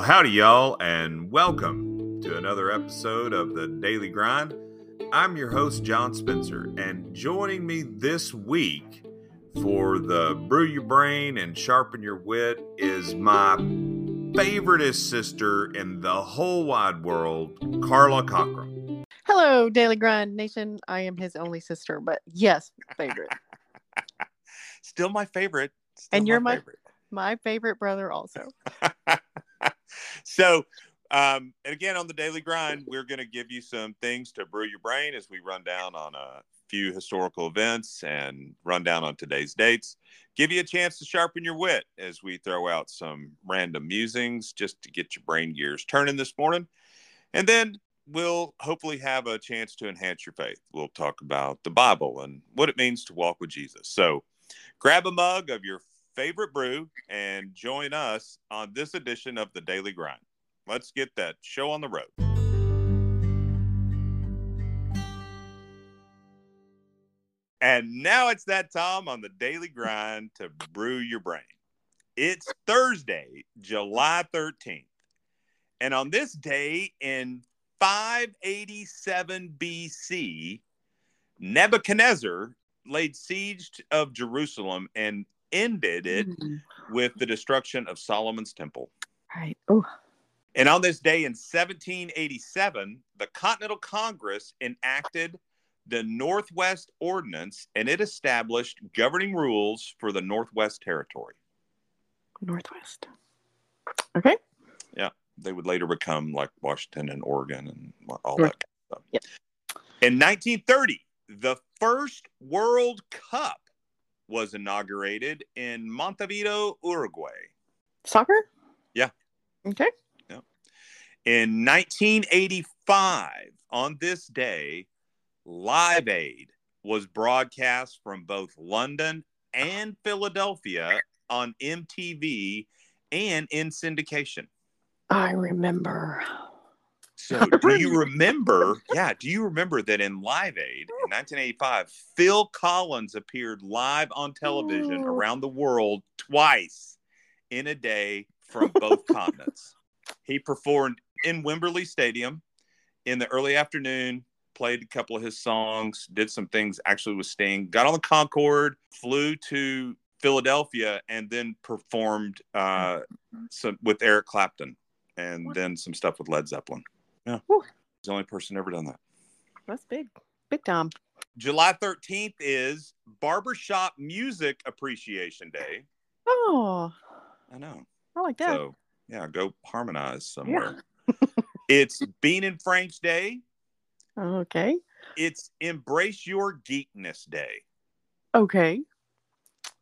Well, howdy, y'all, and welcome to another episode of the Daily Grind. I'm your host, John Spencer, and joining me this week for the Brew Your Brain and Sharpen Your Wit is my favoriteest sister in the whole wide world, Carla Cochran. Hello, Daily Grind Nation. I am his only sister, but yes, favorite. Still my favorite. Still and you're my favorite. my favorite brother also. so um, and again on the daily grind we're going to give you some things to brew your brain as we run down on a few historical events and run down on today's dates. Give you a chance to sharpen your wit as we throw out some random musings just to get your brain gears turning this morning. And then we'll hopefully have a chance to enhance your faith. We'll talk about the bible and what it means to walk with jesus. So grab a mug of your favorite brew and join us on this edition of the Daily Grind. Let's get that show on the road. And now it's that time on the Daily Grind to brew your brain. It's Thursday, July 13th. And on this day in 587 BC, Nebuchadnezzar laid siege of Jerusalem and ended it mm. with the destruction of Solomon's temple. Right. Oh. And on this day in 1787, the Continental Congress enacted the Northwest Ordinance and it established governing rules for the Northwest Territory. Northwest. Okay. Yeah. They would later become like Washington and Oregon and all that kind of stuff. Yep. In 1930, the first World Cup was inaugurated in Montevideo, Uruguay. Soccer? Yeah. Okay. Yeah. In 1985, on this day, Live Aid was broadcast from both London and Philadelphia on MTV and in syndication. I remember. So, do you remember? yeah, do you remember that in Live Aid in 1985, Phil Collins appeared live on television around the world twice in a day from both continents? He performed in Wembley Stadium in the early afternoon, played a couple of his songs, did some things actually with Sting, got on the Concorde, flew to Philadelphia, and then performed uh, some, with Eric Clapton and then some stuff with Led Zeppelin. Yeah. Whew. He's the only person ever done that. That's big. Big Tom. July 13th is Barbershop Music Appreciation Day. Oh. I know. I like that. So, yeah, go harmonize somewhere. Yeah. it's Bean and Frank's Day. Okay. It's Embrace Your Geekness Day. Okay.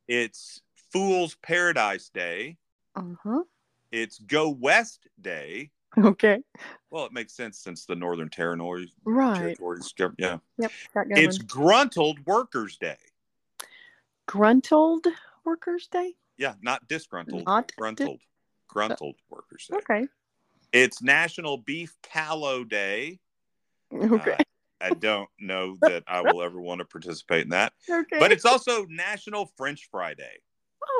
It's Fool's Paradise Day. Uh huh. It's Go West Day. Okay. Well, it makes sense since the Northern Territories. Right. Territories, yeah. Yep. It's Gruntled Workers Day. Gruntled Workers Day? Yeah, not disgruntled. Not gruntled. Di- gruntled Workers Day. Okay. It's National Beef Tallow Day. Okay. Uh, I don't know that I will ever want to participate in that. Okay. But it's also National French Fry Day.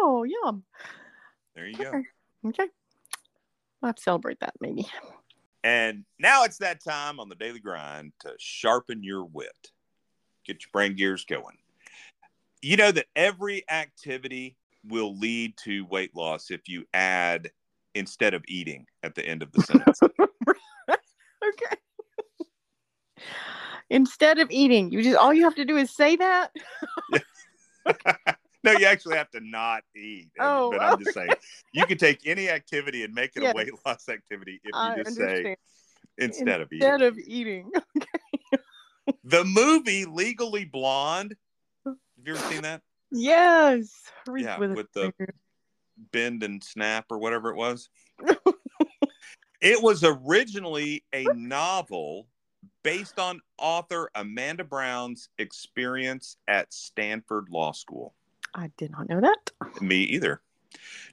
Oh, yum. There you go. Okay. Okay. I'll have to celebrate that maybe. And now it's that time on the daily grind to sharpen your wit, get your brain gears going. You know that every activity will lead to weight loss if you add instead of eating at the end of the sentence. okay. Instead of eating, you just all you have to do is say that. no, you actually have to not eat. Oh, but I'm just saying, you can take any activity and make it yes. a weight loss activity if you I just understand. say instead, of eating. Instead of eating. Okay. the movie Legally Blonde. Have you ever seen that? Yes. yeah, with, with the bend and snap or whatever it was. it was originally a novel based on author Amanda Brown's experience at Stanford Law School. I did not know that. Me either.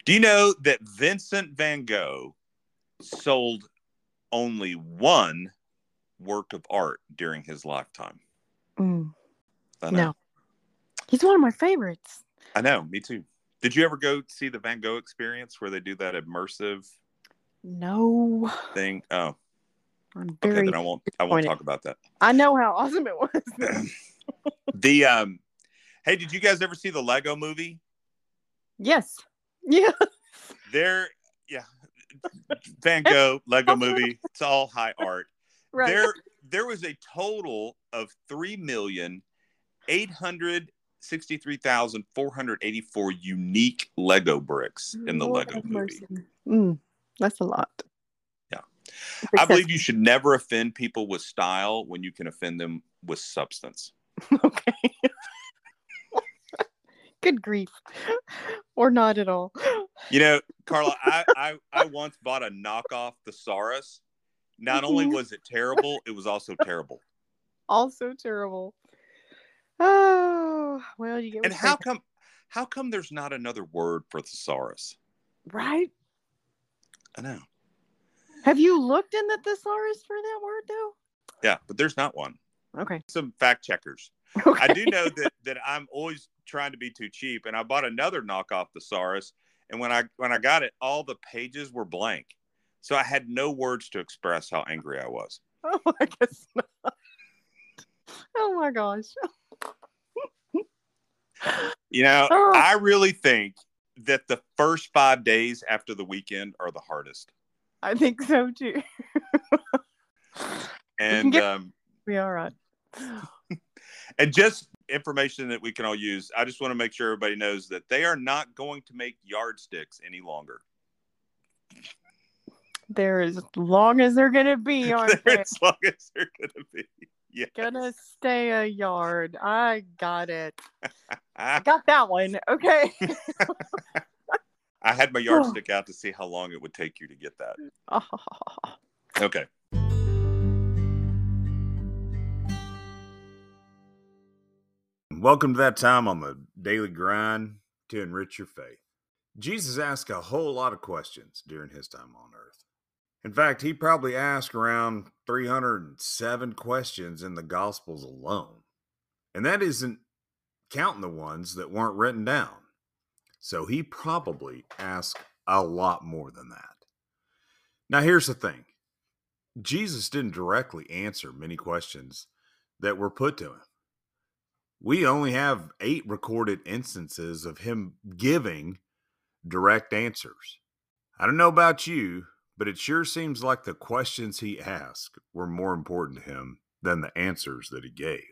Do you know that Vincent van Gogh sold only one work of art during his lifetime? Mm. No. He's one of my favorites. I know, me too. Did you ever go see the Van Gogh experience where they do that immersive No. thing? Oh, I'm okay. Then I won't. I won't talk about that. I know how awesome it was. The um, hey, did you guys ever see the Lego Movie? yes. Yeah. There, yeah, Van Gogh Lego Movie. It's all high art. Right. There, there was a total of three million eight hundred sixty-three thousand four hundred eighty-four unique Lego bricks in the Lord Lego Movie. Mm, that's a lot. Yeah. I believe you should never offend people with style when you can offend them with substance. okay. Good grief. Or not at all. You know, Carla, I, I, I once bought a knockoff thesaurus. Not only Mhm. was it terrible, it was also terrible. Also terrible. Oh, well, you get And how come how come there's not another word for thesaurus? right? I know. Have you looked in the thesaurus for that word though? Yeah, but there's not one. Okay. Some fact checkers. Okay. I do know that that I'm always trying to be too cheap, and I bought another knockoff thesaurus. And when I when I got it, all the pages were blank, so I had no words to express how angry I was. Oh, I guess not. Oh my gosh. You know, Oh. I really think that the first five days after the weekend are the hardest. I think so too. And get- um, Be all right. and just information that we can all use. I just want to make sure everybody knows that they are not going to make yardsticks any longer. They're as long as they're gonna be, aren't they? as long as they're going to be. Yeah. Gonna stay a yard. I got it. I I, got that one. Okay. I had my yardstick out to see how long it would take you to get that. Oh, Okay. Welcome to that time on the daily grind to enrich your faith. Jesus asked a whole lot of questions during his time on earth. In fact, he probably asked around 307 questions in the Gospels alone. And that isn't counting the ones that weren't written down. So he probably asked a lot more than that. Now, here's the thing Jesus didn't directly answer many questions that were put to him we only have eight recorded instances of him giving direct answers. I don't know about you, but it sure seems like the questions he asked were more important to him than the answers that he gave.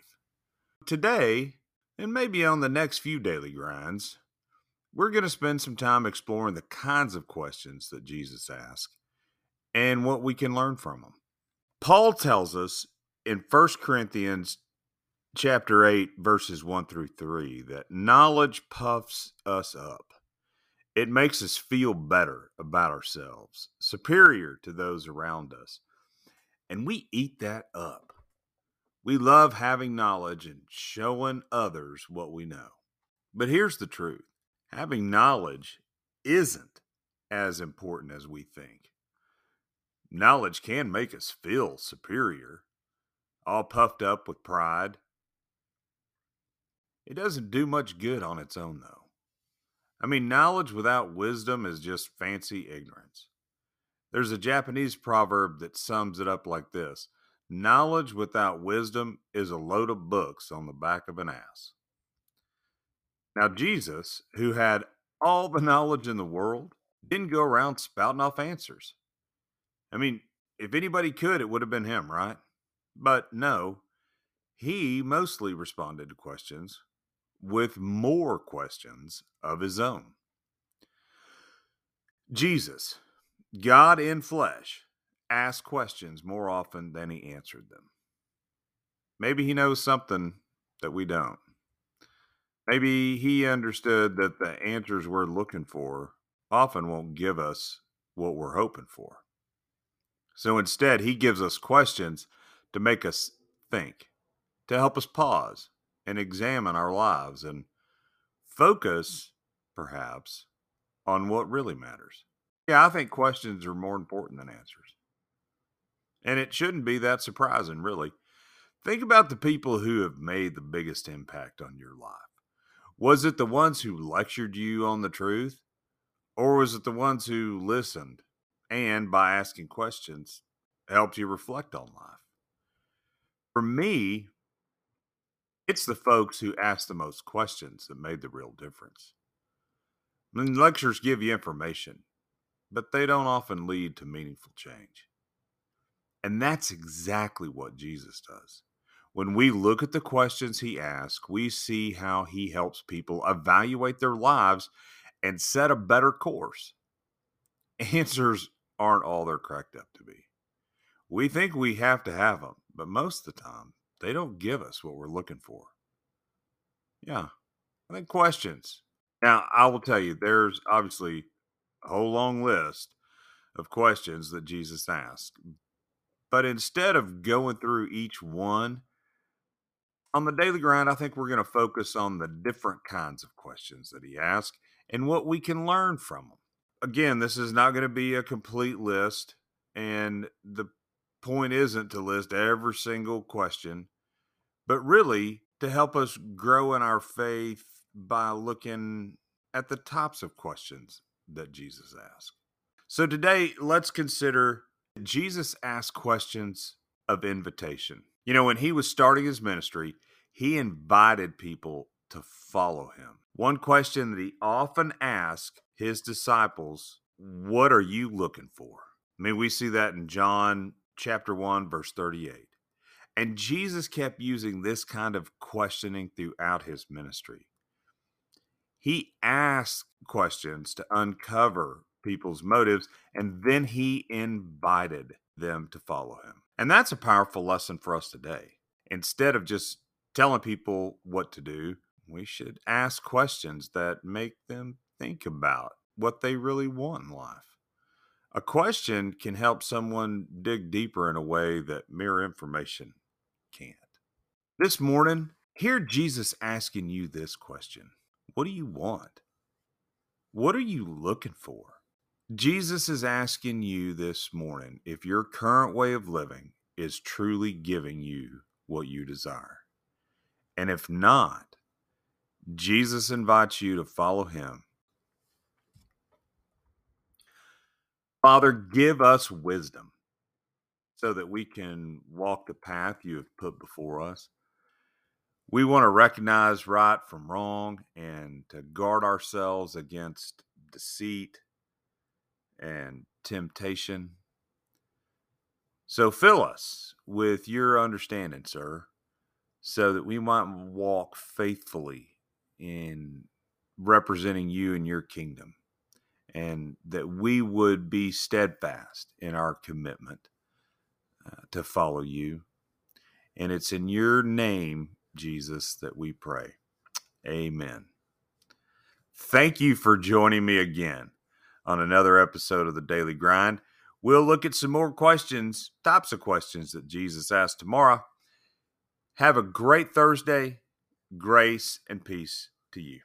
Today, and maybe on the next few daily grinds, we're going to spend some time exploring the kinds of questions that Jesus asked and what we can learn from them. Paul tells us in 1 Corinthians chapter 8, verses 1 through 3, that knowledge puffs us up. It makes us feel better about ourselves, superior to those around us. And we eat that up. We love having knowledge and showing others what we know. But here's the truth having knowledge isn't as important as we think. Knowledge can make us feel superior, all puffed up with pride. It doesn't do much good on its own, though. I mean, knowledge without wisdom is just fancy ignorance. There's a Japanese proverb that sums it up like this Knowledge without wisdom is a load of books on the back of an ass. Now, Jesus, who had all the knowledge in the world, didn't go around spouting off answers. I mean, if anybody could, it would have been him, right? But no, he mostly responded to questions with more questions of his own. Jesus, God in flesh, asked questions more often than he answered them. Maybe he knows something that we don't. Maybe he understood that the answers we're looking for often won't give us what we're hoping for. So instead, he gives us questions to make us think, to help us pause and examine our lives and focus, mm. perhaps, on what really matters. Yeah, I think questions are more important than answers. And it shouldn't be that surprising, really. Think about the people who have made the biggest impact on your life. Was it the ones who lectured you on the truth? Or was it the ones who listened and by asking questions, helped you reflect on life. For me, it's the folks who ask the most questions that made the real difference. Lectures give you information, but they don't often lead to meaningful change. And that's exactly what Jesus does. When we look at the questions he asks, we see how he helps people evaluate their lives and set a better course. Answers aren't all they're cracked up to be. We think we have to have them, but most of the time, they don't give us what we're looking for. Yeah, I think questions. Now, I will tell you, there's obviously a whole long list of questions that Jesus asked. But instead of going through each one, on the daily grind, I think we're going to focus on the different kinds of questions that he asked and what we can learn from them. Again, this is not going to be a complete list, and the point isn't to list every single question, but really to help us grow in our faith by looking at the tops of questions that Jesus asked. So today, let's consider Jesus asked questions of invitation. You know, when he was starting his ministry, he invited people to follow him. One question that he often asked his disciples, What are you looking for? I mean, we see that in John chapter 1, verse 38. And Jesus kept using this kind of questioning throughout his ministry. He asked questions to uncover people's motives, and then he invited them to follow him. And that's a powerful lesson for us today. Instead of just telling people what to do, we should ask questions that make them think about what they really want in life. A question can help someone dig deeper in a way that mere information can't. This morning, hear Jesus asking you this question What do you want? What are you looking for? Jesus is asking you this morning if your current way of living is truly giving you what you desire. And if not, Jesus invites you to follow him. Father, give us wisdom so that we can walk the path you have put before us. We want to recognize right from wrong and to guard ourselves against deceit and temptation. So fill us with your understanding, sir, so that we might walk faithfully in representing you and your kingdom, and that we would be steadfast in our commitment to follow you. And it's in your name, Jesus, that we pray. Amen. Thank you for joining me again on another episode of the Daily Grind. We'll look at some more questions, types of questions that Jesus asked tomorrow. Have a great Thursday. Grace and peace to you.